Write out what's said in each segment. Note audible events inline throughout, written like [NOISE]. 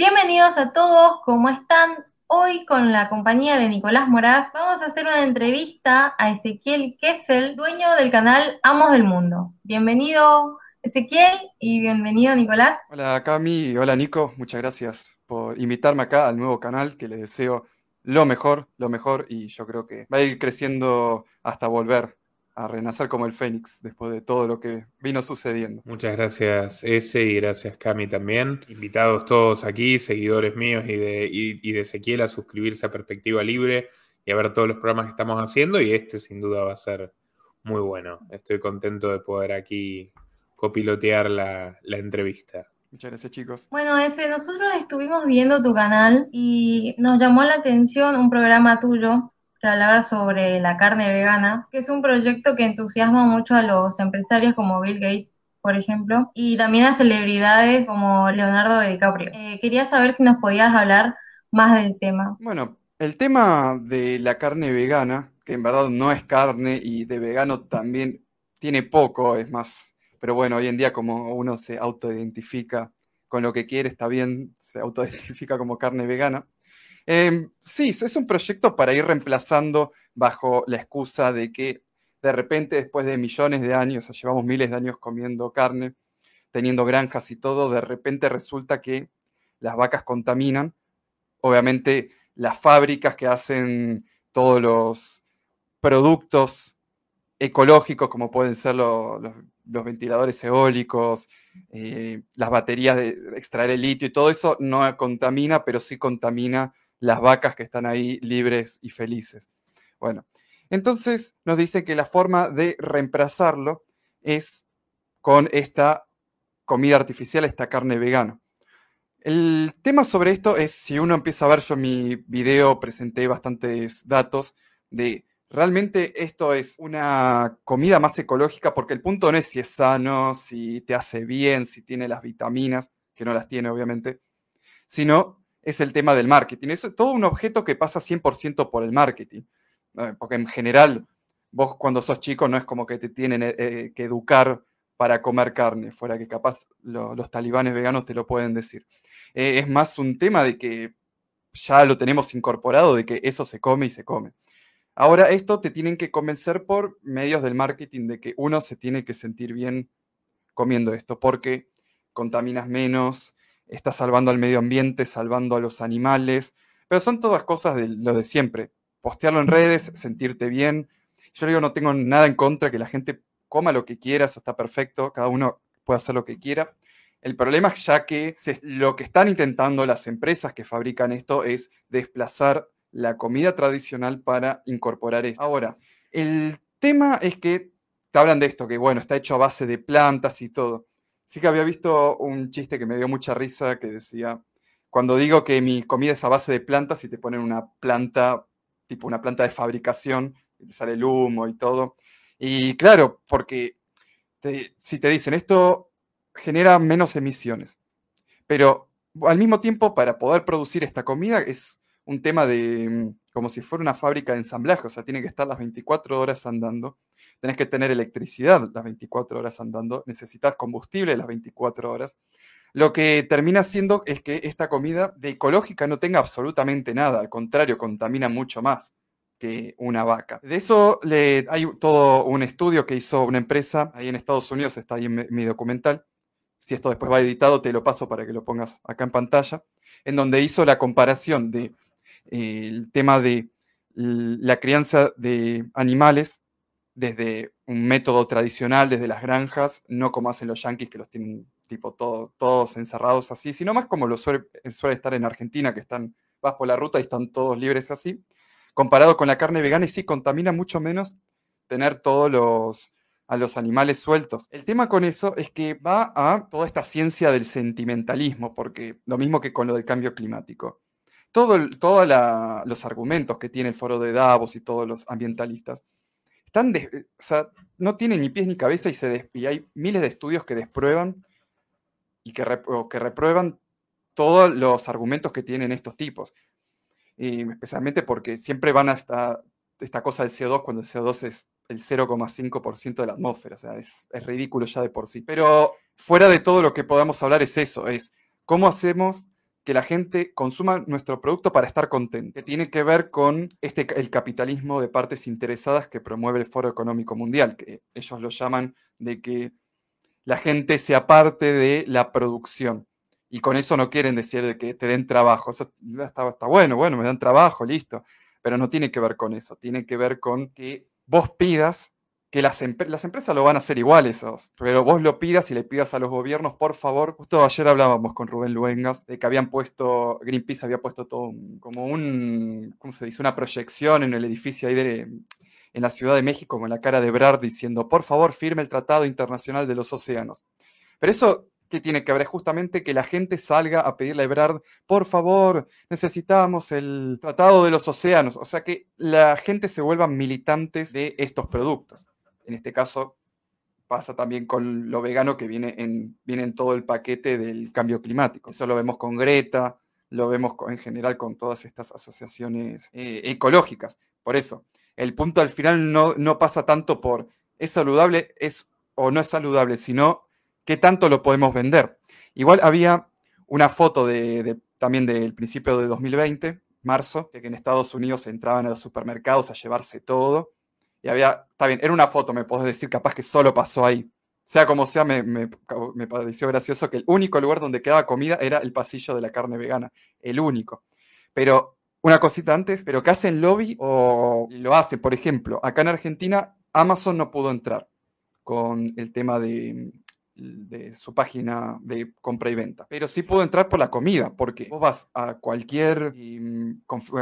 Bienvenidos a todos, ¿cómo están? Hoy con la compañía de Nicolás Moraz vamos a hacer una entrevista a Ezequiel Kessel, dueño del canal Amos del Mundo. Bienvenido Ezequiel y bienvenido Nicolás. Hola Cami, hola Nico, muchas gracias por invitarme acá al nuevo canal que le deseo lo mejor, lo mejor y yo creo que va a ir creciendo hasta volver a renacer como el Fénix después de todo lo que vino sucediendo. Muchas gracias ese y gracias Cami también. Invitados todos aquí, seguidores míos y de, y, de Ezequiel a suscribirse a Perspectiva Libre y a ver todos los programas que estamos haciendo y este sin duda va a ser muy bueno. Estoy contento de poder aquí copilotear la, la entrevista. Muchas gracias, chicos. Bueno, ese, nosotros estuvimos viendo tu canal y nos llamó la atención un programa tuyo que hablaba sobre la carne vegana, que es un proyecto que entusiasma mucho a los empresarios como Bill Gates, por ejemplo, y también a celebridades como Leonardo DiCaprio. Eh, quería saber si nos podías hablar más del tema. Bueno, el tema de la carne vegana, que en verdad no es carne y de vegano también tiene poco, es más, pero bueno, hoy en día como uno se autoidentifica con lo que quiere, está bien, se autoidentifica como carne vegana. Em, sí, es un proyecto para ir reemplazando bajo la excusa de que de repente después de millones de años, o sea, llevamos miles de años comiendo carne, teniendo granjas y todo, de repente resulta que las vacas contaminan. Obviamente las fábricas que hacen todos los productos ecológicos, como pueden ser los, ventiladores eólicos, eh, las baterías de extraer el litio y todo eso, no contamina, pero sí contamina las vacas que están ahí libres y felices. Bueno, entonces nos dice que la forma de reemplazarlo es con esta comida artificial, esta carne vegana. El tema sobre esto es, si uno empieza a ver, yo mi video presenté bastantes datos de realmente esto es una comida más ecológica porque el punto no es si es sano, si te hace bien, si tiene las vitaminas, que no las tiene obviamente, sino es el tema del marketing. Es todo un objeto que pasa 100% por el marketing. Porque en general, vos cuando sos chico no es como que te tienen eh, eh, que educar para comer carne, fuera que capaz los talibanes veganos te lo pueden decir. Eh, es más un tema de que ya lo tenemos incorporado, de que eso se come y se come. Ahora, esto te tienen que convencer por medios del marketing de que uno se tiene que sentir bien comiendo esto, porque contaminas menos, está salvando al medio ambiente, salvando a los animales, pero son todas cosas de lo de siempre. Postearlo en redes, sentirte bien. Yo no tengo nada en contra que la gente coma lo que quiera, eso está perfecto, cada uno puede hacer lo que quiera. El problema es ya que lo que están intentando las empresas que fabrican esto es desplazar la comida tradicional para incorporar esto. Ahora, el tema es que te hablan de esto, que bueno, está hecho a base de plantas y todo. Sí que había visto un chiste que me dio mucha risa que decía, cuando digo que mi comida es a base de plantas y te ponen una planta, tipo una planta de fabricación, sale el humo y todo. Y claro, porque si te dicen esto genera menos emisiones, pero al mismo tiempo para poder producir esta comida es un tema de como si fuera una fábrica de ensamblaje, o sea, tiene que estar las 24 horas andando tenés que tener electricidad las 24 horas andando, necesitas combustible las 24 horas. Lo que termina siendo es que esta comida de ecológica no tenga absolutamente nada, al contrario, contamina mucho más que una vaca. De eso hay todo un estudio que hizo una empresa ahí en Estados Unidos, está ahí en mi documental. Si esto después va editado, te lo paso para que lo pongas acá en pantalla, en donde hizo la comparación de eh, tema de la crianza de animales desde un método tradicional, desde las granjas, no como hacen los yanquis que los tienen tipo todos encerrados así, sino más como lo suele, estar en Argentina, que están, vas por la ruta y están todos libres así, comparado con la carne vegana y sí contamina mucho menos tener todos los a los animales sueltos. El tema con eso es que va a toda esta ciencia del sentimentalismo, porque lo mismo que con lo del cambio climático. Todos todo los argumentos que tiene el foro de Davos y todos los ambientalistas sea, no tienen ni pies ni cabeza y, se y hay miles de estudios que desprueban y que, que reprueban todos los argumentos que tienen estos tipos. especialmente porque siempre van hasta esta cosa del CO2 cuando el CO2 es el 0,5% de la atmósfera, o sea, es, es, ridículo ya de por sí. Pero fuera de todo lo que podamos hablar es eso, es cómo hacemos que la gente consuma nuestro producto para estar contento, que tiene que ver con este, el capitalismo de partes interesadas que promueve el Foro Económico Mundial, que ellos lo llaman de que la gente sea parte de la producción. Y con eso no quieren decir de que te den trabajo. Eso está, está bueno, bueno, me dan trabajo, listo. Pero no tiene que ver con eso. Tiene que ver con que vos pidas que las, las, empresas lo van a hacer iguales, pero vos lo pidas y le pidas a los gobiernos, por favor. Justo ayer hablábamos con Rubén Luengas de que habían puesto, Greenpeace había puesto todo como un, ¿cómo se dice? Una proyección en el edificio ahí de, en la Ciudad de México con la cara de Brad diciendo, por favor, firme el Tratado Internacional de los Océanos. Pero eso, ¿qué tiene que ver? Justamente que la gente salga a pedirle a Ebrard, por favor, necesitamos el Tratado de los Océanos. O sea, que la gente se vuelva militantes de estos productos. En este caso pasa también con lo vegano que viene en, viene en todo el paquete del cambio climático. Eso lo vemos con Greta, lo vemos en general con todas estas asociaciones eh, ecológicas. Por eso, el punto al final no, no pasa tanto por es saludable es, o no es saludable, sino qué tanto lo podemos vender. Igual había una foto de, también del principio de 2020, marzo, de que en Estados Unidos entraban a los supermercados a llevarse todo. Y había, está bien, era una foto, me puedo decir, capaz que solo pasó ahí. Sea como sea, me, me, me, pareció gracioso que el único lugar donde quedaba comida era el pasillo de la carne vegana. El único. Pero una cosita antes, pero que hacen lobby o lo hace, por ejemplo, acá en Argentina Amazon no pudo entrar con el tema de, de su página de compra y venta. Pero sí pudo entrar por la comida, porque vos vas a cualquier,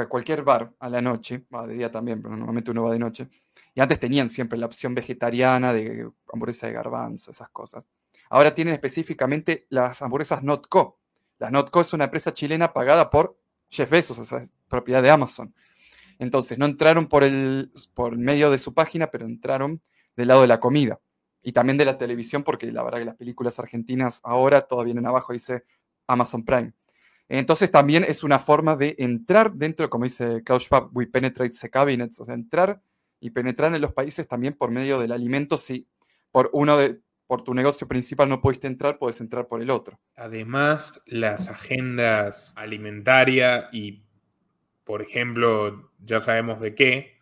cualquier bar a la noche, va de día también, pero normalmente uno va de noche, y antes tenían siempre la opción vegetariana de hamburguesa de garbanzo, esas cosas. Ahora tienen específicamente las hamburguesas Notco. La Notco es una empresa chilena pagada por Jeff Bezos, o propiedad de Amazon. Entonces, no entraron por el, por medio de su página, pero entraron del lado de la comida. Y también de la televisión, porque la verdad que las películas argentinas ahora todo vienen abajo, dice Amazon Prime. Entonces también es una forma de entrar dentro, como dice Klaus Schwab, we penetrate the cabinets, o sea, entrar y penetrar en los países también por medio del alimento. Si por uno de, por tu negocio principal no pudiste entrar, puedes entrar por el otro. Además, las agendas alimentaria y por ejemplo, ya sabemos de qué,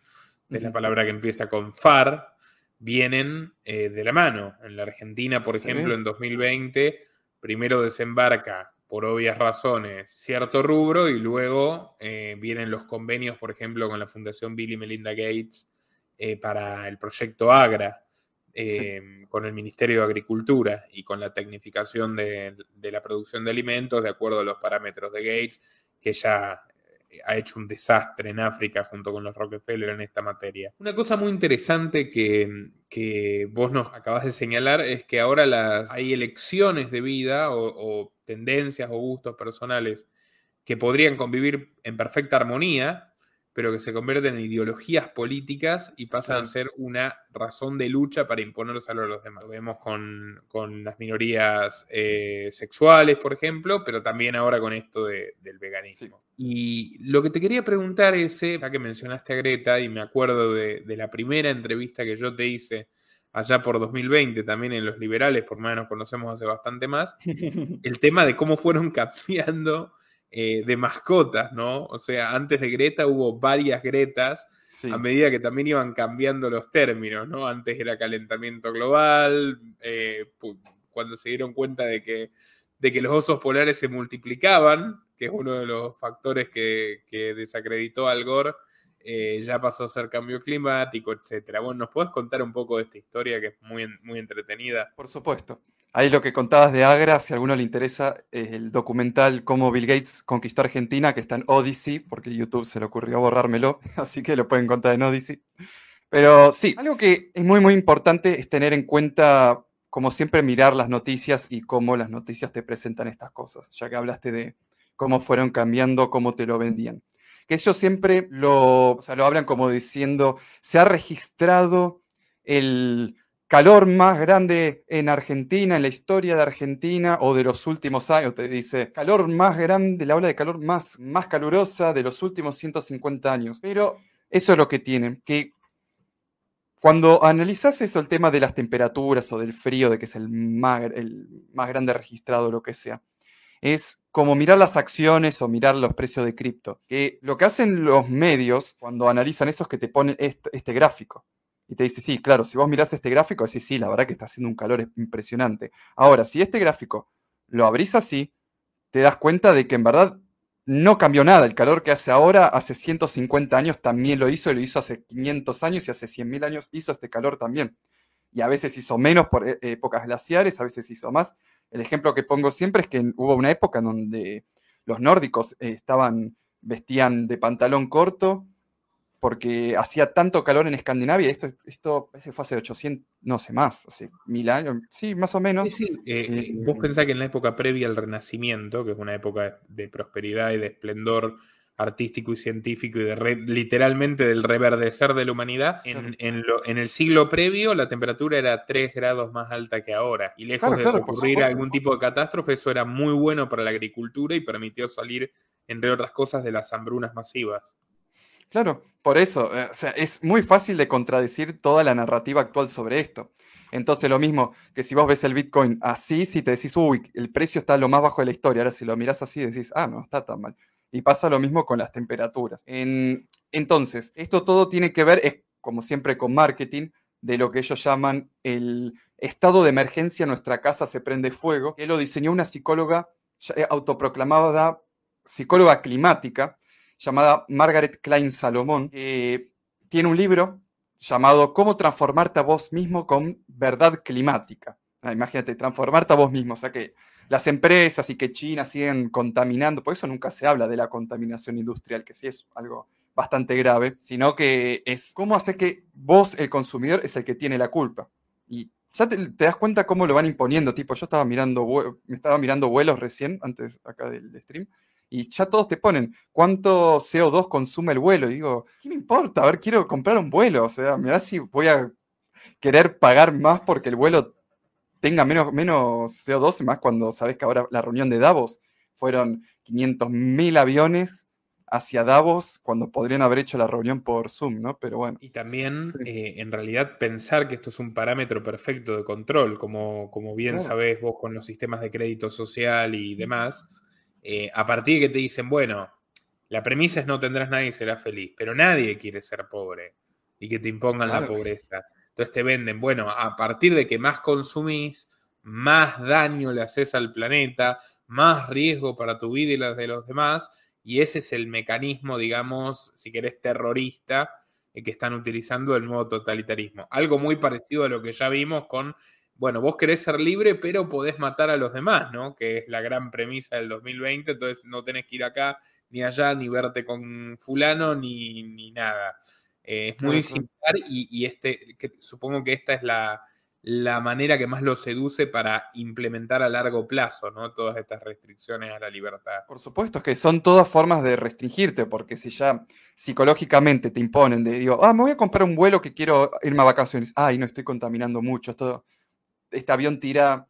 es la palabra que empieza con FAR, vienen eh, de la mano. En la Argentina, por ejemplo, en 2020, primero desembarca por obvias razones cierto rubro y luego eh, vienen los convenios, por ejemplo, con la Fundación Bill y Melinda Gates eh, para el proyecto AGRA, con el Ministerio de Agricultura y con la tecnificación de, de, la producción de alimentos de acuerdo a los parámetros de Gates, que ya ha hecho un desastre en África junto con los Rockefeller en esta materia. Una cosa muy interesante que, vos nos acabas de señalar es que ahora las, hay elecciones de vida o tendencias o gustos personales que podrían convivir en perfecta armonía, pero que se convierten en ideologías políticas y pasan a ser una razón de lucha para imponérselo a los demás. Lo vemos con, las minorías eh, sexuales, por ejemplo, pero también ahora con esto del veganismo. Y lo que te quería preguntar es, ya que mencionaste a Greta, y me acuerdo de, de la primera entrevista que yo te hice allá por 2020, también en Los Liberales, por más nos conocemos hace bastante más, [LAUGHS] el tema de cómo fueron [LAUGHS] cambiando eh, de mascotas, ¿no? O sea, antes de Greta hubo varias Gretas a medida que también iban cambiando los términos, ¿no? Antes era calentamiento global, eh, cuando se dieron cuenta de que, de que los osos polares se multiplicaban, que es uno de los factores que, desacreditó Al Gore, eh, ya pasó a ser cambio climático, etcétera. Bueno, ¿nos puedes contar un poco de esta historia que es muy, muy entretenida? Por supuesto. Ahí lo que contabas de Agra, si a alguno le interesa, es el documental Cómo Bill Gates conquistó Argentina, que está en Odyssey, porque YouTube se le ocurrió borrármelo, [LAUGHS] así que lo pueden encontrar en Odyssey. Pero sí, algo que es muy, muy importante es tener en cuenta, como siempre, mirar las noticias y cómo las noticias te presentan estas cosas, ya que hablaste de cómo fueron cambiando, cómo te lo vendían. Que ellos siempre lo, lo hablan como diciendo, se ha registrado el calor más grande en Argentina, en la historia de Argentina o de los últimos años, te dice, calor más grande, la ola de calor más, más calurosa de los últimos 150 años. Pero eso es lo que tienen, que cuando analizas eso, el tema de las temperaturas o del frío, de que es el más, el más grande registrado, lo que sea, es como mirar las acciones o mirar los precios de cripto. Que lo que hacen los medios cuando analizan eso es que te ponen este, este gráfico. Y te dice, sí, claro, si vos mirás este gráfico, sí, sí, la verdad que está haciendo un calor impresionante. Ahora, si este gráfico lo abrís así, te das cuenta de que en verdad no cambió nada. El calor que hace ahora, hace 150 años también lo hizo, y lo hizo hace 500 años y hace 100.000 años hizo este calor también. Y a veces hizo menos por e, épocas glaciares, a veces hizo más. El ejemplo que pongo siempre es que hubo una época en donde los nórdicos eh, estaban, vestían de pantalón corto porque hacía tanto calor en Escandinavia, esto, esto fue hace 800, no sé más, hace mil años, sí, más o menos. Sí, eh, eh, vos pensás que en la época previa al Renacimiento, que es una época de prosperidad y de esplendor artístico y científico y de literalmente del reverdecer de la humanidad, en, el siglo previo la temperatura era 3 grados más alta que ahora. Y lejos de ocurrir algún tipo de catástrofe, eso era muy bueno para la agricultura y permitió salir, entre otras cosas, de las hambrunas masivas. Claro, por eso, eh, o sea, es muy fácil de contradecir toda la narrativa actual sobre esto. Entonces, lo mismo que si vos ves el Bitcoin así, si te decís, uy, el precio está lo más bajo de la historia, ahora si lo mirás así, decís, ah, no, está tan mal. Y pasa lo mismo con las temperaturas. entonces, esto todo tiene que ver, es como siempre con marketing, de lo que ellos llaman el estado de emergencia, nuestra casa se prende fuego, que lo diseñó una psicóloga eh, autoproclamada psicóloga climática, llamada Margaret Klein Salomón, que tiene un libro llamado Cómo transformarte a vos mismo con verdad climática. Ah, imagínate, transformarte a vos mismo, o sea que las empresas y que China siguen contaminando, por eso nunca se habla de la contaminación industrial, que sí es algo bastante grave, sino que es cómo hacer que vos, el consumidor, es el que tiene la culpa. Y ya te, das cuenta cómo lo van imponiendo, tipo, yo estaba mirando, me estaba mirando vuelos recién, antes acá del stream, y ya todos te ponen cuánto CO2 consume el vuelo. Y digo, ¿qué me importa? A ver, quiero comprar un vuelo. O sea, mirá si voy a querer pagar más porque el vuelo tenga menos, menos CO2, más cuando sabes que ahora la reunión de Davos fueron 500.000 aviones hacia Davos cuando podrían haber hecho la reunión por Zoom, ¿no? Pero bueno. Y también, eh, en realidad, pensar que esto es un parámetro perfecto de control, como, como bien sabés vos con los sistemas de crédito social y demás, eh, a partir de que te dicen, bueno, la premisa es no tendrás nadie y serás feliz, pero nadie quiere ser pobre y que te impongan la pobreza. Entonces te venden, bueno, a partir de que más consumís, más daño le haces al planeta, más riesgo para tu vida y las de los demás, y ese es el mecanismo, digamos, si querés, terrorista eh, que están utilizando el nuevo totalitarismo. Algo muy parecido a lo que ya vimos con bueno, vos querés ser libre, pero podés matar a los demás, ¿no? Que es la gran premisa del 2020, entonces no tenés que ir acá, ni allá, ni verte con fulano, ni, ni nada. Eh, es muy similar y, este, supongo que esta es la, la, manera que más lo seduce para implementar a largo plazo, ¿no? Todas estas restricciones a la libertad. Por supuesto, es que son todas formas de restringirte, porque si ya psicológicamente te imponen de, digo, ah, me voy a comprar un vuelo que quiero irme a vacaciones, ay, no estoy contaminando mucho, todo este avión tira,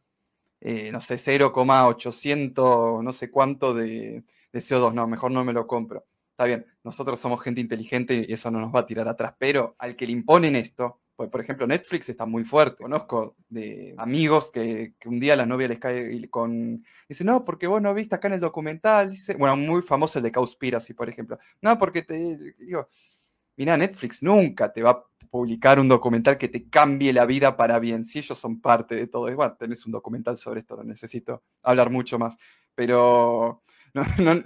eh, no sé, 0,800, no sé cuánto de, CO2. No, mejor no me lo compro. Está bien, nosotros somos gente inteligente y eso no nos va a tirar atrás, pero al que le imponen esto, pues, por ejemplo, Netflix está muy fuerte. Conozco de amigos que, un día la novia les cae con. Dice, no, porque vos no viste acá en el documental. Dice, bueno, muy famoso el de Cowspiracy, por ejemplo. No, porque te. Digo, mira, Netflix nunca te va a publicar un documental que te cambie la vida para bien. Si ellos son parte de todo, bueno, tenés un documental sobre esto, no necesito hablar mucho más, pero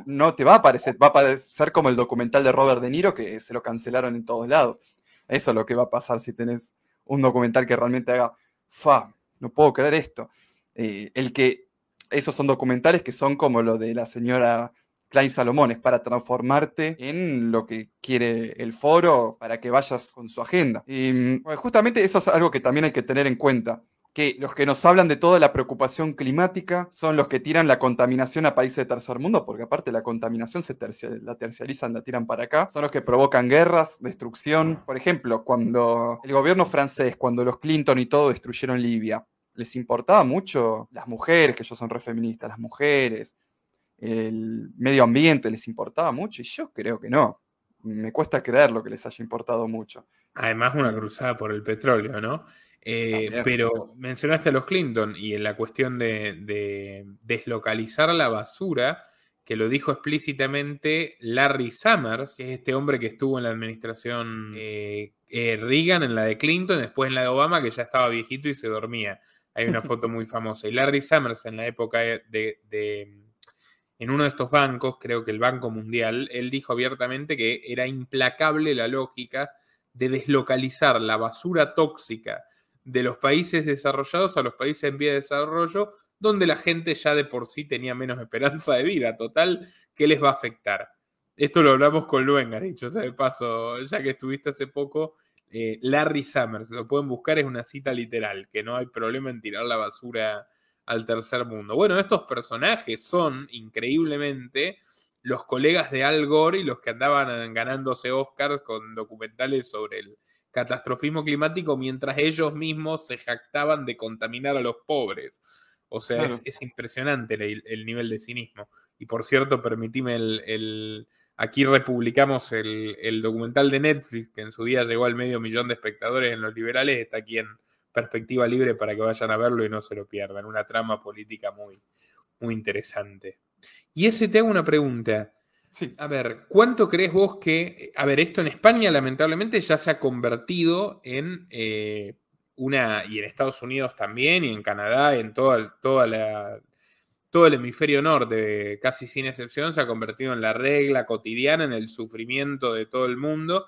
no, te va a parecer, va a parecer como el documental de Robert De Niro que se lo cancelaron en todos lados. Eso es lo que va a pasar si tenés un documental que realmente haga, fa, no puedo creer esto. Eh, el que, esos son documentales que son como lo de la señora Klein Salomón, es para transformarte en lo que quiere el foro para que vayas con su agenda. Y justamente eso es algo que también hay que tener en cuenta que los que nos hablan de toda la preocupación climática son los que tiran la contaminación a países de tercer mundo, porque aparte la contaminación se la terciarizan, la tiran para acá, son los que provocan guerras, destrucción. Por ejemplo, cuando el gobierno francés, cuando los Clinton y todo destruyeron Libia, les importaba mucho las mujeres, que ellos son re feministas, las mujeres, el medio ambiente les importaba mucho y yo creo que no. me cuesta creer lo que les haya importado mucho. Además, una cruzada por el petróleo, ¿no? Eh, pero mencionaste a los Clinton y en la cuestión de, deslocalizar la basura, que lo dijo explícitamente Larry Summers, que es este hombre que estuvo en la administración eh, eh, Reagan, en la de Clinton, después en la de Obama, que ya estaba viejito y se dormía. Hay una [LAUGHS] foto muy famosa. Y Larry Summers, en la época de, en uno de estos bancos, creo que el Banco Mundial, él dijo abiertamente que era implacable la lógica de deslocalizar la basura tóxica de los países desarrollados a los países en vía de desarrollo, donde la gente ya de por sí tenía menos esperanza de vida. Total, ¿qué les va a afectar? Esto lo hablamos con Luenga, dicho sea de paso, ya que estuviste hace poco, eh, Larry Summers, lo pueden buscar, es una cita literal, que no hay problema en tirar la basura al tercer mundo. Bueno, estos personajes son increíblemente los colegas de Al Gore y los que andaban ganándose Oscars con documentales sobre el catastrofismo climático mientras ellos mismos se jactaban de contaminar a los pobres. O sea, es, impresionante el, nivel de cinismo. Y por cierto, permitime el, aquí republicamos el, el, documental de Netflix, que en su día llegó al medio millón de espectadores en los liberales, está aquí en perspectiva libre para que vayan a verlo y no se lo pierdan. Una trama política muy, muy interesante. Y ese te hago una pregunta. Sí. A ver, ¿cuánto crees vos que... A ver, esto en España lamentablemente ya se ha convertido en eh, una... Y en Estados Unidos también, y en Canadá, en toda, toda la, todo el hemisferio norte, casi sin excepción, se ha convertido en la regla cotidiana, en el sufrimiento de todo el mundo.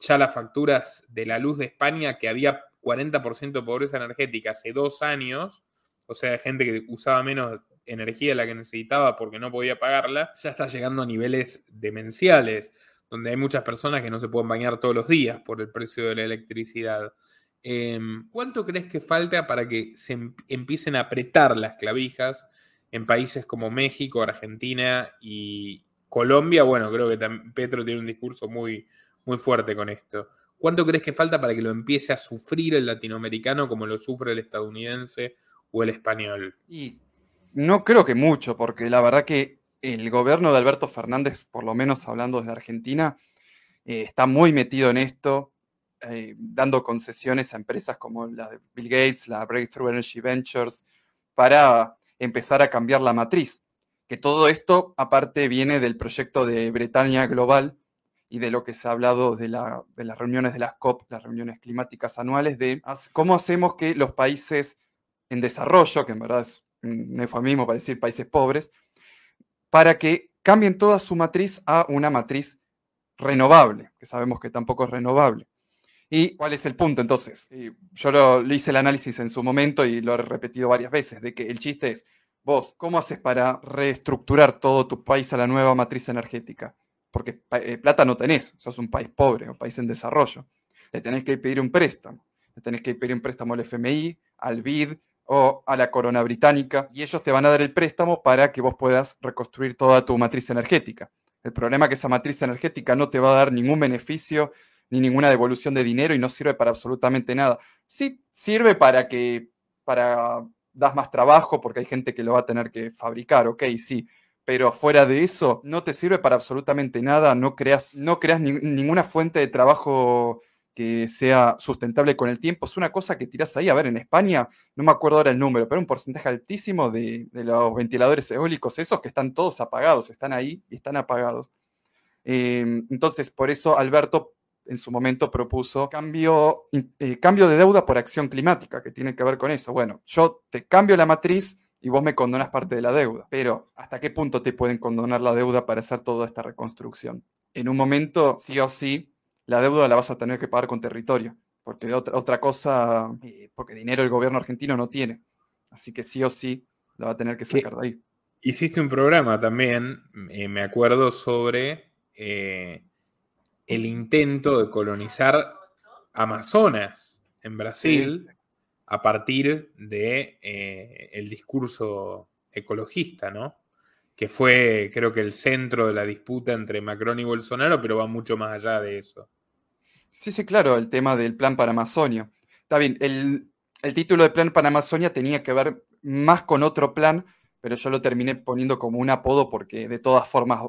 Ya las facturas de la luz de España, que había 40% de pobreza energética hace dos años, o sea, gente que usaba menos energía de la que necesitaba porque no podía pagarla, ya está llegando a niveles demenciales, donde hay muchas personas que no se pueden bañar todos los días por el precio de la electricidad. Em, ¿Cuánto crees que falta para que se em-, empiecen a apretar las clavijas en países como México, Argentina y Colombia? Bueno, creo que Petro tiene un discurso muy, muy fuerte con esto. ¿Cuánto crees que falta para que lo empiece a sufrir el latinoamericano como lo sufre el estadounidense o el español? Y no creo que mucho, porque la verdad que el gobierno de Alberto Fernández, por lo menos hablando desde Argentina, eh, está muy metido en esto, eh, dando concesiones a empresas como la de Bill Gates, la Breakthrough Energy Ventures, para empezar a cambiar la matriz. Que todo esto, aparte, viene del proyecto de Bretaña Global, y de lo que se ha hablado de, las reuniones de las COP, las reuniones climáticas anuales, de cómo hacemos que los países en desarrollo, que en verdad es un eufemismo para decir países pobres, para que cambien toda su matriz a una matriz renovable, que sabemos que tampoco es renovable. ¿Y cuál es el punto entonces? Yo lo, hice el análisis en su momento y lo he repetido varias veces, de que el chiste es, vos, ¿cómo haces para reestructurar todo tu país a la nueva matriz energética? Porque eh, plata no tenés, sos un país pobre, un país en desarrollo. Le tenés que pedir un préstamo, le tenés que pedir un préstamo al FMI, al BID o a la corona británica, y ellos te van a dar el préstamo para que vos puedas reconstruir toda tu matriz energética. El problema es que esa matriz energética no te va a dar ningún beneficio ni ninguna devolución de dinero y no sirve para absolutamente nada. Sí sirve para que para das más trabajo porque hay gente que lo va a tener que fabricar, ok, sí, pero fuera de eso no te sirve para absolutamente nada, no creas, no creas ninguna fuente de trabajo que sea sustentable con el tiempo. Es una cosa que tiras ahí. A ver, en España, no me acuerdo ahora el número, pero un porcentaje altísimo de, los ventiladores eólicos, esos que están todos apagados, están ahí y están apagados. Em, entonces, por eso Alberto en su momento propuso cambio, eh, cambio de deuda por acción climática, que tiene que ver con eso. Bueno, yo te cambio la matriz y vos me condonas parte de la deuda. Pero, ¿hasta qué punto te pueden condonar la deuda para hacer toda esta reconstrucción? En un momento, sí o sí, la deuda la vas a tener que pagar con territorio, porque otra, otra cosa, eh, porque dinero el gobierno argentino no tiene. Así que sí o sí, la va a tener que sacar de ahí. Hiciste un programa también, eh, me acuerdo, sobre eh, el intento de colonizar Amazonas en Brasil a partir de eh, el discurso ecologista, ¿no? Que fue, creo que, el centro de la disputa entre Macron y Bolsonaro, pero va mucho más allá de eso. Sí, sí, claro, el tema del plan para Amazonia. Está bien, el, el título del plan para Amazonia tenía que ver más con otro plan, pero yo lo terminé poniendo como un apodo porque de todas formas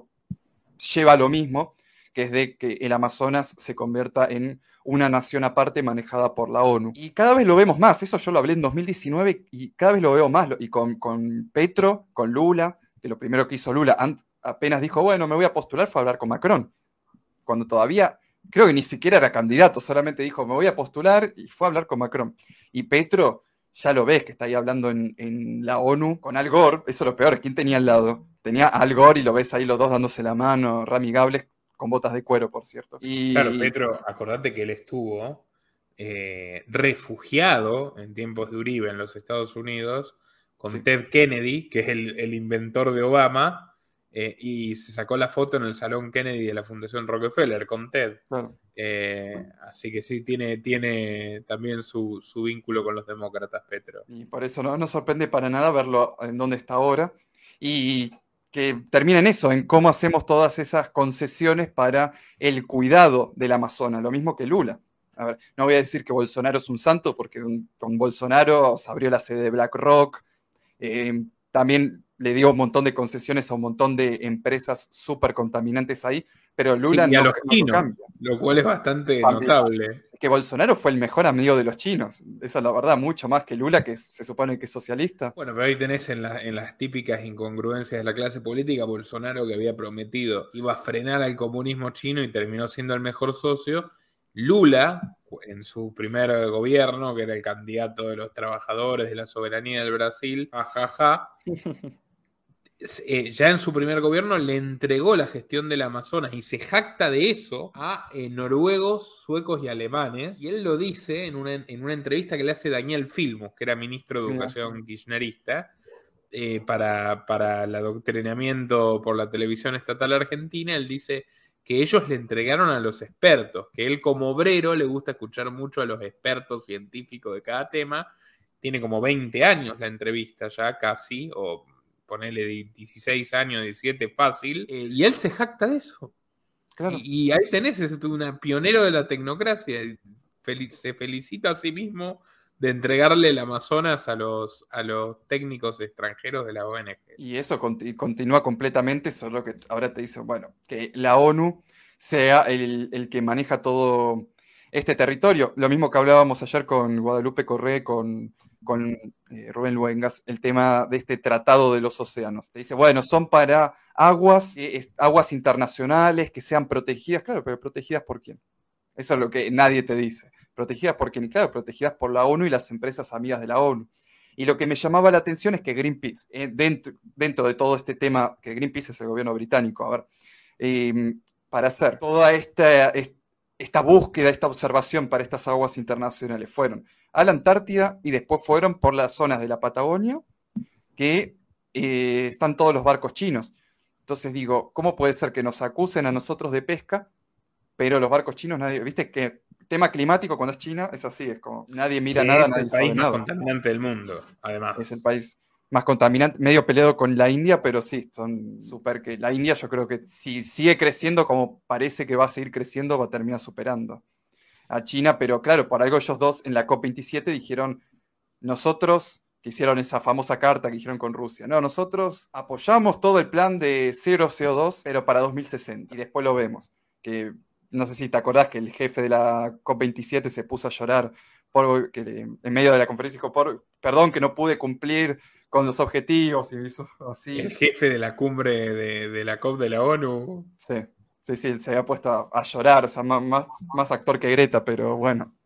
lleva lo mismo, que es de que el Amazonas se convierta en una nación aparte manejada por la ONU. Y cada vez lo vemos más, eso yo lo hablé en 2019 y cada vez lo veo más, y con, con Petro, con Lula, que lo primero que hizo Lula apenas dijo, bueno, me voy a postular, fue a hablar con Macron, cuando todavía, creo que ni siquiera era candidato, solamente dijo, me voy a postular y fue a hablar con Macron. Y Petro, ya lo ves, que está ahí hablando en, en la ONU con Al Gore, eso es lo peor, ¿quién tenía al lado? Tenía Al Gore y lo ves ahí los dos dándose la mano, ramigables, con botas de cuero, por cierto. Y... Claro, Petro, acordate que él estuvo eh, refugiado en tiempos de Uribe en los Estados Unidos con Ted Kennedy, que es el, inventor de Obama, eh, y se sacó la foto en el Salón Kennedy de la Fundación Rockefeller con Ted. Eh, así que sí, tiene, tiene también su, su, vínculo con los demócratas, Petro. Y por eso no nos sorprende para nada verlo en dónde está ahora. Y que termina en eso, en cómo hacemos todas esas concesiones para el cuidado del Amazonas, lo mismo que Lula. A ver, no voy a decir que Bolsonaro es un santo, porque con Bolsonaro se abrió la sede de BlackRock, eh, también le dio un montón de concesiones a un montón de empresas súper contaminantes ahí, pero Lula no, los cambia. Lo cual es bastante notable. Que Bolsonaro fue el mejor amigo de los chinos. Esa es la verdad, mucho más que Lula, que se supone que es socialista. Bueno, pero ahí tenés en, en las típicas incongruencias de la clase política, Bolsonaro que había prometido iba a frenar al comunismo chino y terminó siendo el mejor socio. Lula, en su primer gobierno, que era el candidato de los trabajadores de la soberanía del Brasil, jajaja, [LAUGHS] eh, ya en su primer gobierno le entregó la gestión del Amazonas y se jacta de eso a eh, noruegos, suecos y alemanes. Y él lo dice en una, en una, entrevista que le hace Daniel Filmus, que era ministro de Educación kirchnerista, eh, para, para el adoctrinamiento por la televisión estatal argentina. Él dice que ellos le entregaron a los expertos, que él como obrero le gusta escuchar mucho a los expertos científicos de cada tema. Tiene como 20 años la entrevista ya casi, o ponerle 16 años, 17 fácil, eh, y él se jacta de eso. Y, ahí tenés, es un pionero de la tecnocracia. se felicita a sí mismo de entregarle el Amazonas a los, a los técnicos extranjeros de la ONG. Y eso continúa completamente, solo que ahora te dice, bueno, que la ONU sea el, el, que maneja todo este territorio. Lo mismo que hablábamos ayer con Guadalupe Correa, con con eh, Rubén Luengas el tema de este tratado de los océanos. Te dice, bueno, son para aguas, eh, aguas internacionales que sean protegidas, claro, pero protegidas por quién? Eso es lo que nadie te dice. Protegidas por quién? Claro, protegidas por la ONU y las empresas amigas de la ONU. Y lo que me llamaba la atención es que Greenpeace, eh, dentro, dentro, de todo este tema, que Greenpeace es el gobierno británico, a ver, para hacer toda esta, esta búsqueda, esta observación para estas aguas internacionales, fueron a la Antártida y después fueron por las zonas de la Patagonia, que eh, están todos los barcos chinos. Entonces digo, ¿cómo puede ser que nos acusen a nosotros de pesca, pero los barcos chinos nadie, viste que tema climático cuando es China es así, es como nadie mira nada, nadie Es el país más contaminante del mundo, además. Es el país más contaminante, medio peleado con la India, pero sí, son súper que la India yo creo que si sigue creciendo como parece que va a seguir creciendo, va a terminar superando a China, pero claro, por algo ellos dos en la COP27 dijeron, nosotros que hicieron esa famosa carta que hicieron con Rusia. No, nosotros apoyamos todo el plan de cero CO2, pero para 2060. Y después lo vemos. Que no sé si te acordás que el jefe de la COP27 se puso a llorar por, que en medio de la conferencia dijo, por, perdón que no pude cumplir con los objetivos y así. El jefe de la cumbre de, de la COP de la ONU. Sí. Sí, sí, se había puesto a, llorar, o sea, más, más, actor que Greta, pero bueno,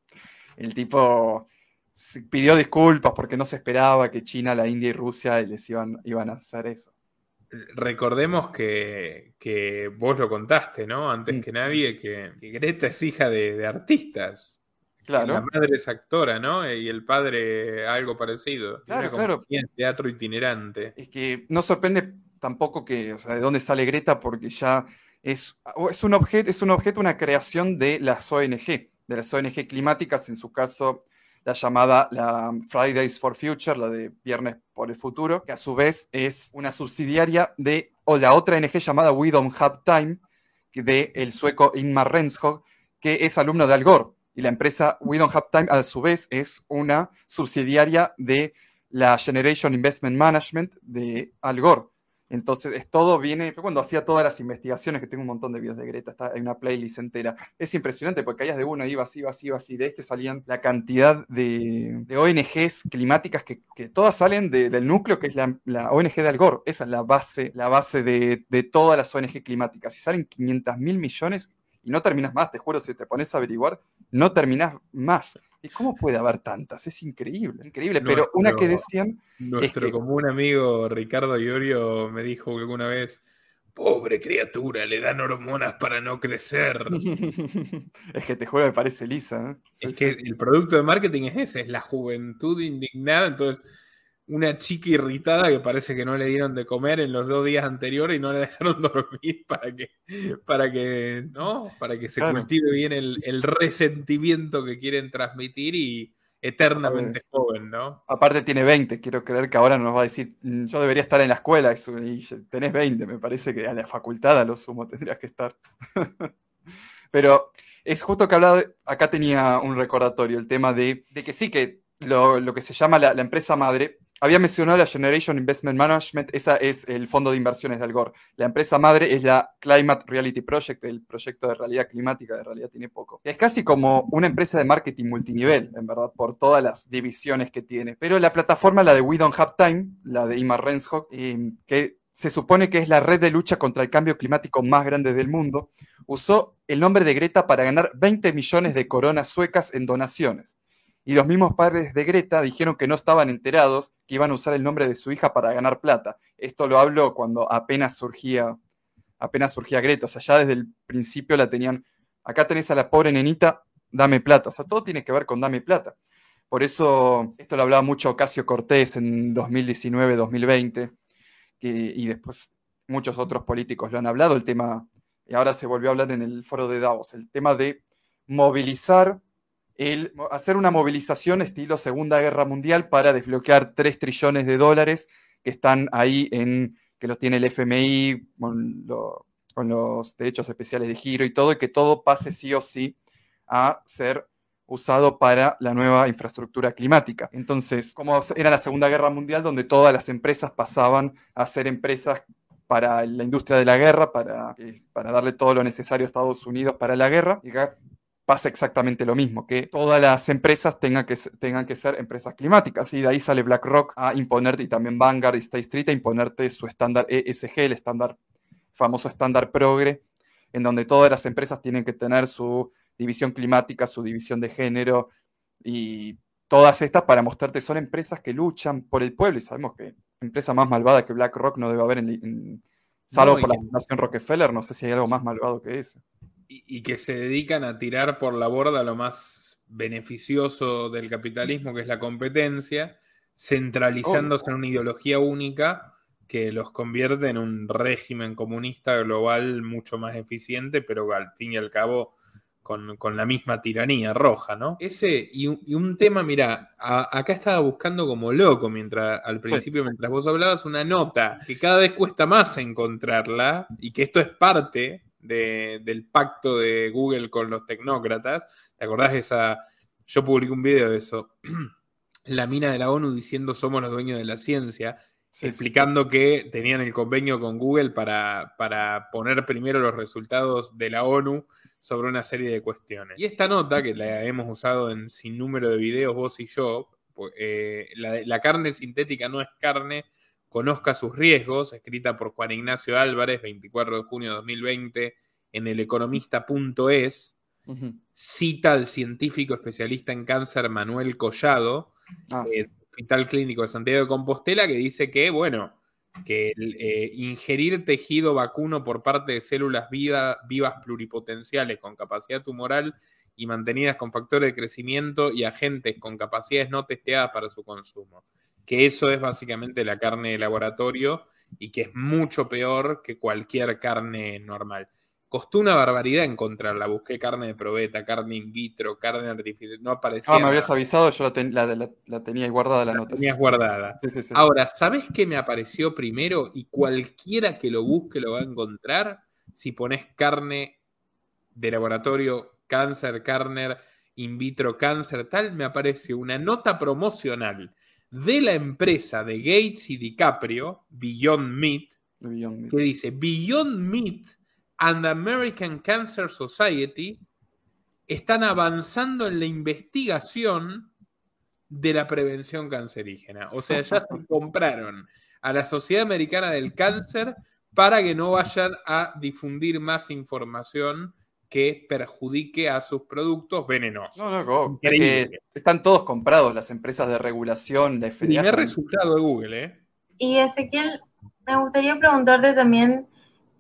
el tipo pidió disculpas porque no se esperaba que China, la India y Rusia les iban, iban a hacer eso. Recordemos que, vos lo contaste, ¿no? Antes mm. que nadie, que, Greta es hija de, artistas. Claro. La madre es actora, ¿no? Y el padre algo parecido. Claro, claro. teatro itinerante. Es que no sorprende tampoco que, o sea, de dónde sale Greta, porque ya es, es, un objeto, es un objeto, una creación de las ONG, de las ONG climáticas, en su caso la llamada la Fridays for Future, la de Viernes por el Futuro, que a su vez es una subsidiaria de o la otra ONG llamada We Don't Have Time, de el sueco Inmar Renskog, que es alumno de Al Gore. Y la empresa We Don't Have Time, a su vez, es una subsidiaria de la Generation Investment Management de Al Gore. Entonces, es todo viene. Yo cuando hacía todas las investigaciones, que tengo un montón de videos de Greta, está, hay una playlist entera. Es impresionante porque caías de uno, ibas, ibas, ibas, y de este salían la cantidad de, ONGs climáticas que, todas salen del núcleo, que es la, ONG de Al Gore. Esa es la base, la base de, todas las ONG climáticas. Y salen 500 mil millones y no terminas más, te juro, si te pones a averiguar, no terminas más. ¿Y cómo puede haber tantas? Es increíble, increíble. Pero una que decían. Nuestro común amigo Ricardo Iorio me dijo alguna vez: Pobre criatura, le dan hormonas para no crecer. [LAUGHS] es que te juro, me parece lisa. ¿eh? Es que el producto de marketing es ese: es la juventud indignada. Entonces una chica irritada que parece que no le dieron de comer en los dos días anteriores y no le [LAUGHS] dejaron dormir para que, para que, ¿no? Para que se cultive bien el, resentimiento que quieren transmitir y eternamente joven, ¿no? Aparte tiene 20, quiero creer que ahora nos va a decir, yo debería estar en la escuela y tenés 20, me parece que a la facultad a lo sumo tendrías que estar. [LAUGHS] Pero es justo que hablaba, acá tenía un recordatorio, el tema de, que sí, que lo, que se llama la empresa madre había mencionado la Generation Investment Management, esa es el fondo de inversiones de Algor. La empresa madre es la Climate Reality Project, el proyecto de realidad climática, de realidad tiene poco. Es casi como una empresa de marketing multinivel, en verdad, por todas las divisiones que tiene. Pero la plataforma, la de We Don't Have Time, la de Imar Renshok, eh, que se supone que es la red de lucha contra el cambio climático más grande del mundo, usó el nombre de Greta para ganar 20 millones de coronas suecas en donaciones y los mismos padres de Greta dijeron que no estaban enterados que iban a usar el nombre de su hija para ganar plata. Esto lo hablo cuando apenas surgía, apenas surgía Greta, o sea, ya desde el principio la tenían, acá tenés a la pobre nenita, dame plata, o sea, todo tiene que ver con dame plata. Por eso, esto lo hablaba mucho Ocasio Cortés en 2019-2020, y después muchos otros políticos lo han hablado, el tema, y ahora se volvió a hablar en el foro de Davos, el tema de movilizar el hacer una movilización estilo Segunda Guerra Mundial para desbloquear 3 trillones de dólares que están ahí en, que los tiene el FMI con, los derechos especiales de giro y todo, y que todo pase sí o sí a ser usado para la nueva infraestructura climática. Entonces, como era la Segunda Guerra Mundial, donde todas las empresas pasaban a ser empresas para la industria de la guerra, para, eh, para darle todo lo necesario a Estados Unidos para la guerra, y pasa exactamente lo mismo, que todas las empresas tengan que, tengan que ser empresas climáticas. Y de ahí sale BlackRock a imponerte, y también Vanguard y State Street, a imponerte su estándar ESG, el estándar, famoso estándar progre, en donde todas las empresas tienen que tener su división climática, su división de género y todas estas para mostrarte son empresas que luchan por el pueblo y sabemos que empresa más malvada que BlackRock no debe haber en, salvo por la Fundación Rockefeller, no sé si hay algo más malvado que eso y, que se dedican a tirar por la borda lo más beneficioso del capitalismo, que es la competencia, centralizándose en una ideología única que los convierte en un régimen comunista global mucho más eficiente, pero al fin y al cabo con, la misma tiranía roja, ¿no? Ese, y, un tema, mira, acá estaba buscando como loco mientras, al principio, mientras vos hablabas, una nota que cada vez cuesta más encontrarla y que esto es parte del pacto de Google con los tecnócratas. ¿Te acordás de esa? Yo publiqué un video de eso. [CLEARS THROAT] la mina de la ONU diciendo somos los dueños de la ciencia, explicando que tenían el convenio con Google para, para poner primero los resultados de la ONU sobre una serie de cuestiones. Y esta nota, que la hemos usado en sin número de videos vos y yo, eh, la, la, carne sintética no es carne, Conozca sus riesgos, escrita por Juan Ignacio Álvarez, 24 de junio de 2020, en el economista.es, cita al científico especialista en cáncer Manuel Collado, ah, del Hospital Clínico de Santiago de Compostela, que dice que, bueno, que eh, ingerir tejido vacuno por parte de células vivas pluripotenciales con capacidad tumoral y mantenidas con factores de crecimiento y agentes con capacidades no testeadas para su consumo que eso es básicamente la carne de laboratorio y que es mucho peor que cualquier carne normal. Costó una barbaridad encontrarla. Busqué carne de probeta, carne in vitro, carne artificial. No aparecía. Ah, me habías avisado, yo la, tenía guardada la, nota. Tenías guardada. Ahora, ¿sabes qué me apareció primero? Y cualquiera que lo busque lo va a encontrar. Si pones carne de laboratorio, cáncer, carne, in vitro, cáncer, tal, me aparece una nota promocional de la empresa de Gates y DiCaprio, Beyond Meat, que dice, Beyond Meat and the American Cancer Society están avanzando en la investigación de la prevención cancerígena. O sea, ya se [LAUGHS] compraron a la Sociedad Americana del Cáncer para que no vayan a difundir más información que perjudique a sus productos venenosos. No, no, están todos comprados, las empresas de regulación, la FDA. Primer resultado de Google, ¿eh? Y Ezequiel, me gustaría preguntarte también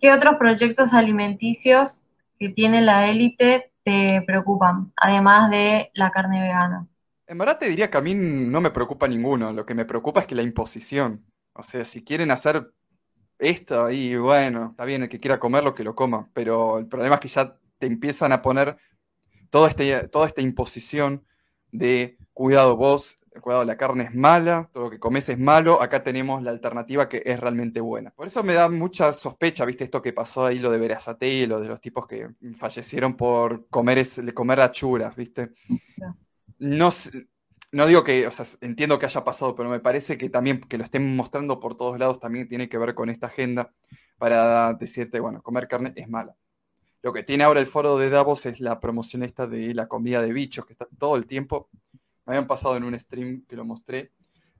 qué otros proyectos alimenticios que tiene la élite te preocupan, además de la carne vegana. En verdad te diría que a mí no me preocupa ninguno, lo que me preocupa es que la imposición. O sea, si quieren hacer esto, y bueno, está bien, el que quiera comerlo, que lo coma, pero el problema es que ya te empiezan a poner toda, este, toda esta imposición de cuidado vos, cuidado, la carne es mala, todo lo que comes es malo, acá tenemos la alternativa que es realmente buena. Por eso me da mucha sospecha, viste, esto que pasó ahí, lo de Verazate, lo de los tipos que fallecieron por comer, es, comer achuras, viste. No, no digo que, o sea, entiendo que haya pasado, pero me parece que también que lo estén mostrando por todos lados también tiene que ver con esta agenda para decirte, bueno, comer carne es mala. Lo que tiene ahora el foro de Davos es la promoción esta de la comida de bichos, que está todo el tiempo. Me habían pasado en un stream que lo mostré,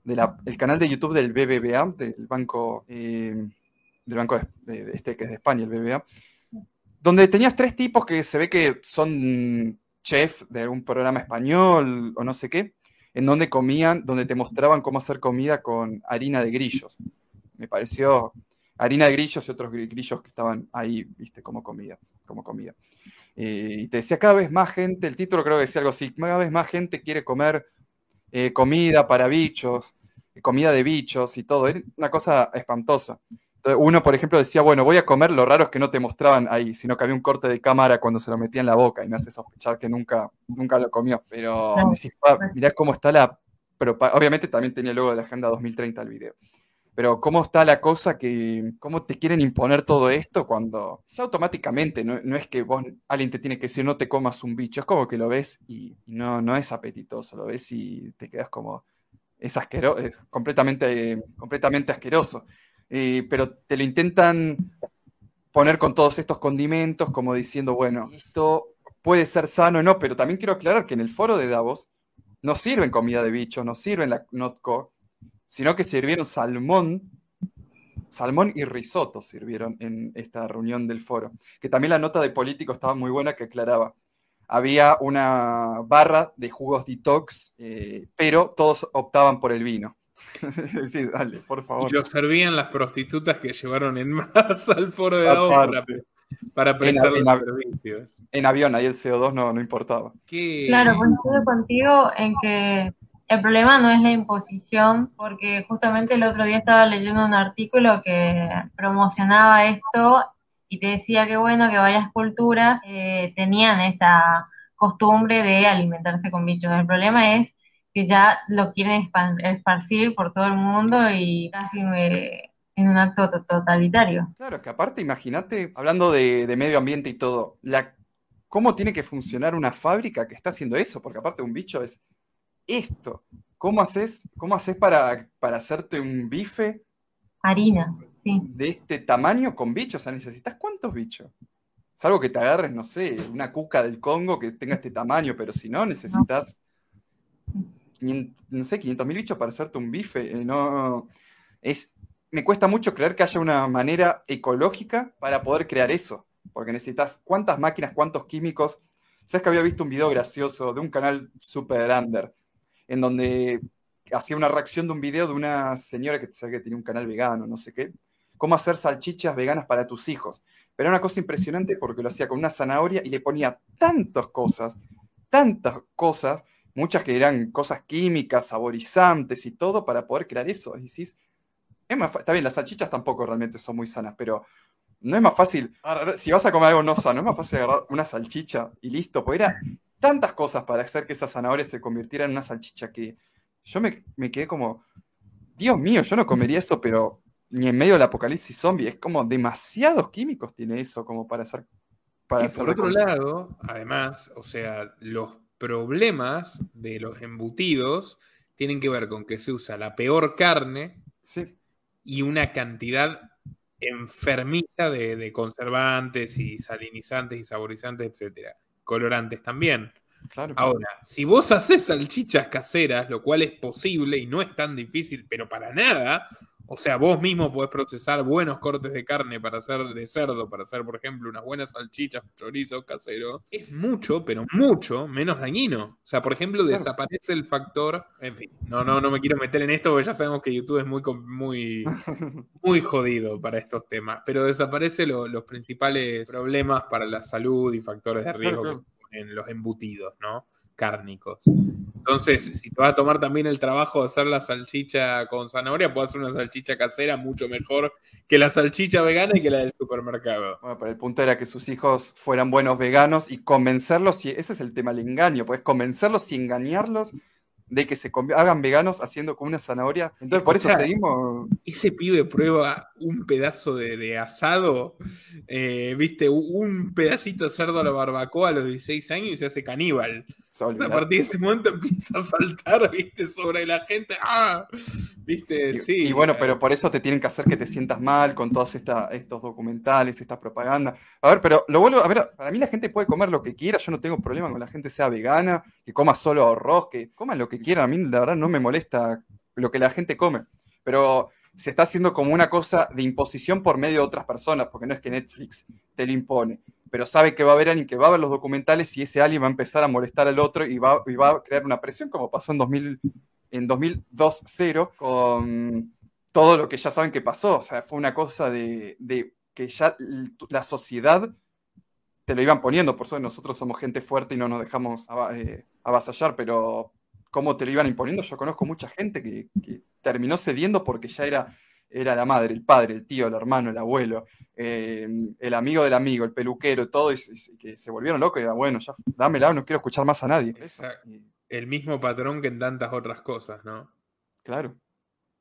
del canal de YouTube del BBVA, del banco, eh, del banco de, este que es de España, el BBVA, donde tenías tres tipos que se ve que son chef de algún programa español o no sé qué, en donde comían, donde te mostraban cómo hacer comida con harina de grillos. Me pareció harina de grillos y otros grillos que estaban ahí, viste, como comida como comida. Eh, y te decía, cada vez más gente, el título creo que decía algo así, cada vez más gente quiere comer eh, comida para bichos, comida de bichos y todo, era una cosa espantosa. uno, por ejemplo, decía, bueno, voy a comer, lo raro es que no te mostraban ahí, sino que había un corte de cámara cuando se lo metía en la boca y me hace sospechar que nunca, nunca lo comió. Pero mirá cómo está la... Obviamente también tenía luego de la Agenda 2030 el video. Pero ¿cómo está la cosa que, cómo te quieren imponer todo esto cuando ya automáticamente, no, es que vos, alguien te tiene que decir no te comas un bicho, es como que lo ves y, no, no es apetitoso, lo ves y te quedas como, es asqueroso, es completamente, completamente asqueroso. Eh, pero te lo intentan poner con todos estos condimentos, como diciendo, bueno, esto puede ser sano o no, pero también quiero aclarar que en el foro de Davos no sirven comida de bicho, no sirven la Notco, sino que sirvieron salmón, salmón y risotto sirvieron en esta reunión del foro. Que también la nota de político estaba muy buena que aclaraba. Había una barra de jugos detox, eh, pero todos optaban por el vino. [LAUGHS] sí, dale, por favor. Y lo servían las prostitutas que llevaron en masa al foro de Davos para, para prestar en, los servicios. En avión, ahí el CO2 no, no importaba. Claro, coincido contigo en que el problema no es la imposición, porque justamente el otro día estaba leyendo un artículo que promocionaba esto y te decía que bueno, que varias culturas eh, tenían esta costumbre de alimentarse con bichos. El problema es que ya lo quieren esparcir por todo el mundo y casi en un acto totalitario. Claro, que aparte, imagínate, hablando de, de, medio ambiente y todo, la, cómo tiene que funcionar una fábrica que está haciendo eso, porque aparte un bicho es esto. ¿Cómo haces, cómo haces para, para hacerte un bife? Harina, sí. De este tamaño con bichos. O sea, necesitas cuántos bichos. Salvo que te agarres, no sé, una cuca del Congo que tenga este tamaño, pero si no, necesitas, no, sé, 500 mil bichos para hacerte un bife. Eh, no, es, me cuesta mucho creer que haya una manera ecológica para poder crear eso, porque necesitas cuántas máquinas, cuántos químicos. ¿Sabes que había visto un video gracioso de un canal super under? En donde hacía una reacción de un video de una señora que, que tenía un canal vegano, no sé qué, cómo hacer salchichas veganas para tus hijos. Pero era una cosa impresionante porque lo hacía con una zanahoria y le ponía tantas cosas, tantas cosas, muchas que eran cosas químicas, saborizantes y todo para poder crear eso. Y decís, está bien, las salchichas tampoco realmente son muy sanas, pero no es más fácil, si vas a comer algo no sano, no es más fácil agarrar una salchicha y listo, porque era tantas cosas para hacer que esa zanahoria se convirtiera en una salchicha que yo me, quedé como, Dios mío, yo no comería eso, pero ni en medio del apocalipsis zombie, es como demasiados químicos tiene eso como para hacer... Para por otro lado, además, o sea, los problemas de los embutidos tienen que ver con que se usa la peor carne y una cantidad enfermiza de, conservantes y salinizantes y saborizantes, etcétera. Colorantes también. Ahora, si vos haces salchichas caseras, lo cual es posible y no es tan difícil, pero para nada, o sea, vos mismo podés procesar buenos cortes de carne para hacer de cerdo, para hacer, por ejemplo, unas buenas salchichas, chorizo casero. Es mucho, pero mucho menos dañino. O sea, por ejemplo, desaparece el factor. En fin, no, no, no me quiero meter en esto porque ya sabemos que YouTube es muy, muy, [LAUGHS] muy jodido para estos temas. Pero desaparece los principales problemas para la salud y factores de riesgo en los embutidos, ¿no? Cárnicos. Entonces, si te vas a tomar también el trabajo de hacer la salchicha con zanahoria, puedes hacer una salchicha casera mucho mejor que la salchicha vegana y que la del supermercado. Bueno, pero el punto era que sus hijos fueran buenos veganos y convencerlos, y ese es el tema del engaño, puedes convencerlos y engañarlos de que se hagan veganos haciendo con una zanahoria. Entonces, por eso seguimos. Ese pibe prueba un pedazo de, asado, eh, viste, un pedacito de cerdo a la barbacoa a los 16 años y se hace caníbal. A partir de ese momento empieza a saltar, viste, sobre la gente. ¡Ah! Viste, y, sí. Y bueno, pero por eso te tienen que hacer que te sientas mal con todos estos documentales, esta propaganda. A ver, pero lo vuelvo, a ver, para mí la gente puede comer lo que quiera, yo no tengo problema con la gente sea vegana, que coma solo arroz, que coma lo que quiera, a mí la verdad no me molesta lo que la gente come. Pero se está haciendo como una cosa de imposición por medio de otras personas, porque no es que Netflix te lo impone pero sabe que va a haber alguien que va a ver los documentales y ese alguien va a empezar a molestar al otro y va, va a crear una presión, como pasó en, 2000, en 2002-0 con todo lo que ya saben que pasó. O sea, fue una cosa de, que ya la sociedad te lo iban poniendo. Por eso nosotros somos gente fuerte y no nos dejamos eh, avasallar, pero cómo te lo iban imponiendo, yo conozco mucha gente que terminó cediendo porque ya era era la madre, el padre, el tío, el hermano, el abuelo, eh, el amigo del amigo, el peluquero, todo, y, que se volvieron locos y era bueno, ya dámela, no quiero escuchar más a nadie. El mismo patrón que en tantas otras cosas, ¿no? Claro.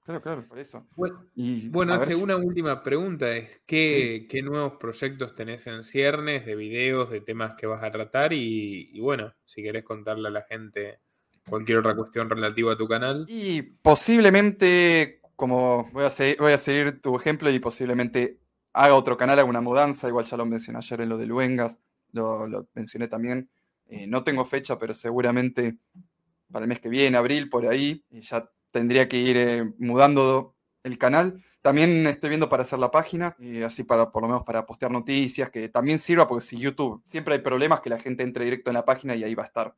Claro, claro, por eso. Bueno, y, bueno una última pregunta es, ¿qué, ¿qué, nuevos proyectos tenés en ciernes de videos, de temas que vas a tratar? Y, y, bueno, si querés contarle a la gente cualquier otra cuestión relativa a tu canal. Y posiblemente como voy a, seguir, voy a seguir tu ejemplo y posiblemente haga otro canal, haga una mudanza, igual ya lo mencioné ayer en lo de Luengas, lo, mencioné también. Eh, no tengo fecha, pero seguramente para el mes que viene, abril, por ahí, ya tendría que ir eh, mudando el canal. También estoy viendo para hacer la página, así para por lo menos para postear noticias, que también sirva porque si YouTube siempre hay problemas que la gente entre directo en la página y ahí va a estar.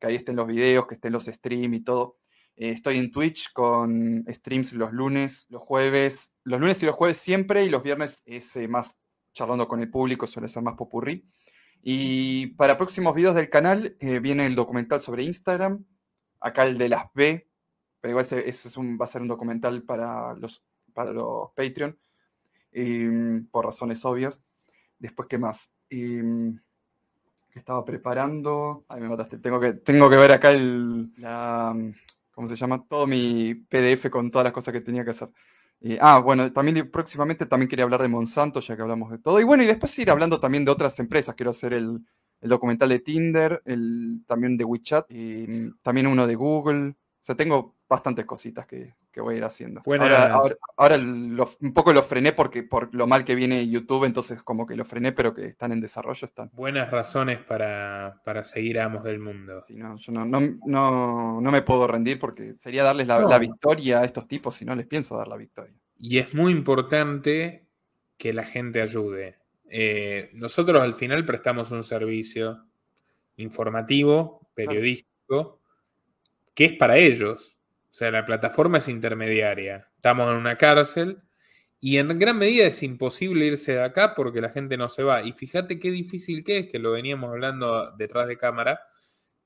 Que ahí estén los videos, que estén los streams y todo. Eh, estoy en Twitch con streams los lunes, los jueves, los lunes y los jueves siempre, y los viernes es eh, más charlando con el público, suele ser más popurrí. Y para próximos videos del canal eh, viene el documental sobre Instagram, acá el de las B, pero igual ese, es un, va a ser un documental para los, para los Patreon, por razones obvias. Después, ¿qué más? Que estaba preparando. Ay, me mataste. Tengo que, tengo que ver acá el, ¿cómo se llama? Todo mi PDF con todas las cosas que tenía que hacer. ah, bueno, también próximamente también quería hablar de Monsanto, ya que hablamos de todo. Y bueno, y después ir hablando también de otras empresas. Quiero hacer el, documental de Tinder, el, también de WeChat, y también uno de Google. O sea, tengo bastantes cositas que, voy a ir haciendo. Ahora, un poco lo frené porque por lo mal que viene YouTube, entonces como que lo frené, pero que están en desarrollo están. Buenas razones para, seguir a Amos del Mundo. Sí, no, yo no, no, no, me puedo rendir porque sería darles la, victoria a estos tipos si no les pienso dar la victoria. Y es muy importante que la gente ayude. Eh, nosotros al final prestamos un servicio informativo, periodístico, que es para ellos. O sea, la plataforma es intermediaria. Estamos en una cárcel y en gran medida es imposible irse de acá porque la gente no se va. Y fíjate qué difícil que es, que lo veníamos hablando detrás de cámara,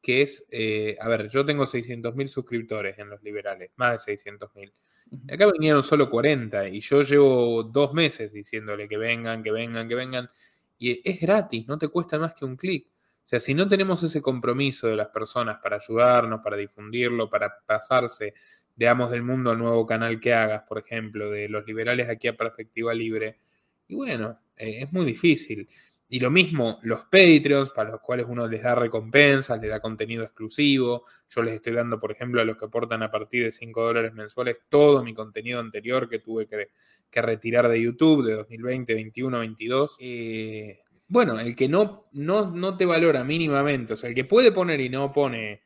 que es, eh, a ver, yo tengo 600.000 suscriptores en los liberales, más de 600.000. Acá vinieron solo 40 y yo llevo dos meses diciéndole que vengan, que vengan, que vengan. Y es gratis, no te cuesta más que un clic. O sea, si no tenemos ese compromiso de las personas para ayudarnos, para difundirlo, para pasarse de Amos del Mundo al nuevo canal que hagas, por ejemplo, de los liberales aquí a Perspectiva Libre, y bueno, eh, es muy difícil. Y lo mismo los Patreons, para los cuales uno les da recompensas, les da contenido exclusivo. Yo les estoy dando, por ejemplo, a los que aportan a partir de 5 dólares mensuales todo mi contenido anterior que tuve que, retirar de YouTube de 2020, 21, 22. Bueno, el que no, no, no te valora mínimamente, o sea, el que puede poner y no pone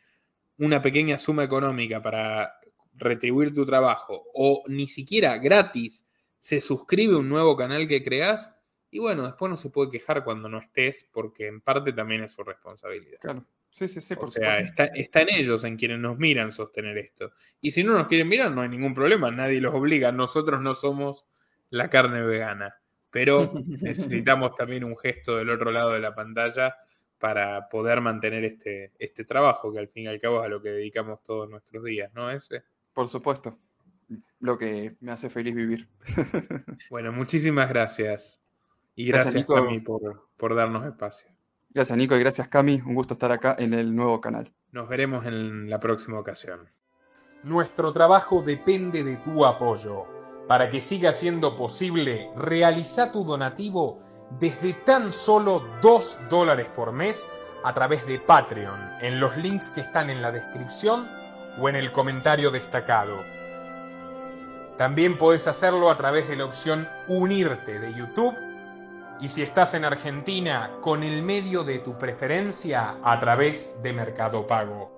una pequeña suma económica para retribuir tu trabajo o ni siquiera gratis se suscribe a un nuevo canal que creas, y bueno, después no se puede quejar cuando no estés, porque en parte también es su responsabilidad. Claro. Sí, sí, sí, o sea, está, está, en ellos, en quienes nos miran sostener esto. Y si no nos quieren mirar, no hay ningún problema, nadie los obliga. Nosotros no somos la carne vegana. Pero [LAUGHS] necesitamos también un gesto del otro lado de la pantalla para poder mantener este, este trabajo, que al fin y al cabo es a lo que dedicamos todos nuestros días, ¿no? Ese. Por supuesto. Lo que me hace feliz vivir. [LAUGHS] bueno, muchísimas gracias. Y gracias, Cami, por, darnos espacio. Gracias, Nico, y gracias, Cami. Un gusto estar acá en el nuevo canal. Nos veremos en la próxima ocasión. Nuestro trabajo depende de tu apoyo. Para que siga siendo posible, realiza tu donativo desde tan solo 2 dólares por mes a través de Patreon, en los links que están en la descripción o en el comentario destacado. También puedes hacerlo a través de la opción Unirte de YouTube y si estás en Argentina, con el medio de tu preferencia a través de Mercado Pago.